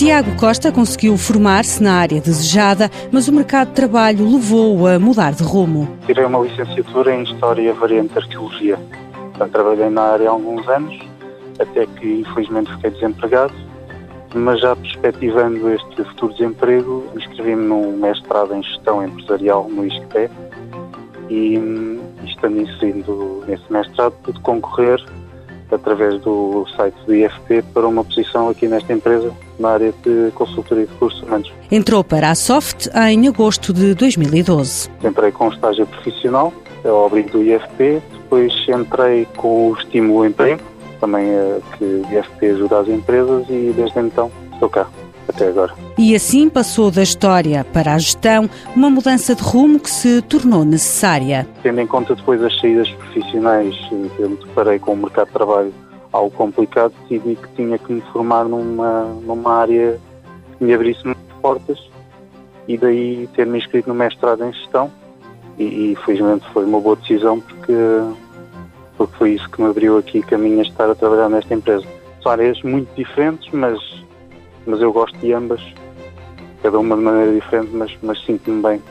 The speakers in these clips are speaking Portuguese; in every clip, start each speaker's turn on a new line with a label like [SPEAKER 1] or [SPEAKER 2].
[SPEAKER 1] Tiago Costa conseguiu formar-se na área desejada, mas o mercado de trabalho levou-o a mudar de rumo.
[SPEAKER 2] Tirei uma licenciatura em História Variante Arqueologia. Então, trabalhei na área há alguns anos, até que infelizmente fiquei desempregado, mas já perspectivando este futuro desemprego, inscrevi-me num mestrado em Gestão Empresarial no ISCTE e, estando inserido nesse mestrado, pude concorrer através do site do IFP para uma posição aqui nesta empresa na área de consultoria de recursos humanos.
[SPEAKER 1] Entrou para a Soft em agosto de 2012.
[SPEAKER 2] Entrei com um estágio profissional ao abrigo do IFP, depois entrei com o estímulo emprego, também é que o IFP ajuda as empresas e desde então estou cá até agora.
[SPEAKER 1] E assim passou da história para a gestão, uma mudança de rumo que se tornou necessária.
[SPEAKER 2] Tendo em conta depois as saídas profissionais, eu me deparei com o mercado de trabalho algo complicado, decidi que tinha que me formar numa, numa área que me abrisse portas e daí ter-me inscrito no mestrado em gestão e, e felizmente foi uma boa decisão porque, porque foi isso que me abriu aqui caminho a estar a trabalhar nesta empresa. São áreas muito diferentes, mas, mas eu gosto de ambas, cada uma de maneira diferente, mas, mas sinto-me bem.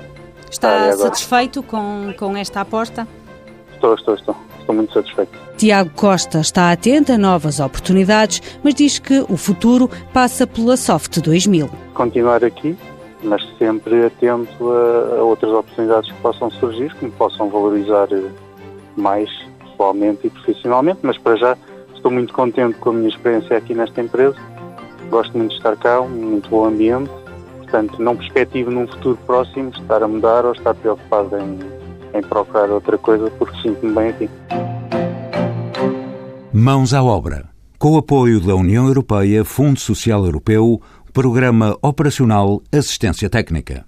[SPEAKER 1] Está satisfeito com, com esta aposta?
[SPEAKER 2] Estou, estou, estou estou muito satisfeito.
[SPEAKER 1] Tiago Costa está atento a novas oportunidades, mas diz que o futuro passa pela Soft 2000.
[SPEAKER 2] Continuar aqui, mas sempre atento a, a outras oportunidades que possam surgir, que me possam valorizar mais pessoalmente e profissionalmente, mas para já estou muito contente com a minha experiência aqui nesta empresa. Gosto muito de estar cá, muito bom ambiente. Portanto, não perspectivo num futuro próximo estar a mudar ou estar preocupado em em procurar outra coisa porque sinto-me bem aqui.
[SPEAKER 3] Mãos à obra. Com o apoio da União Europeia, Fundo Social Europeu, Programa Operacional Assistência Técnica.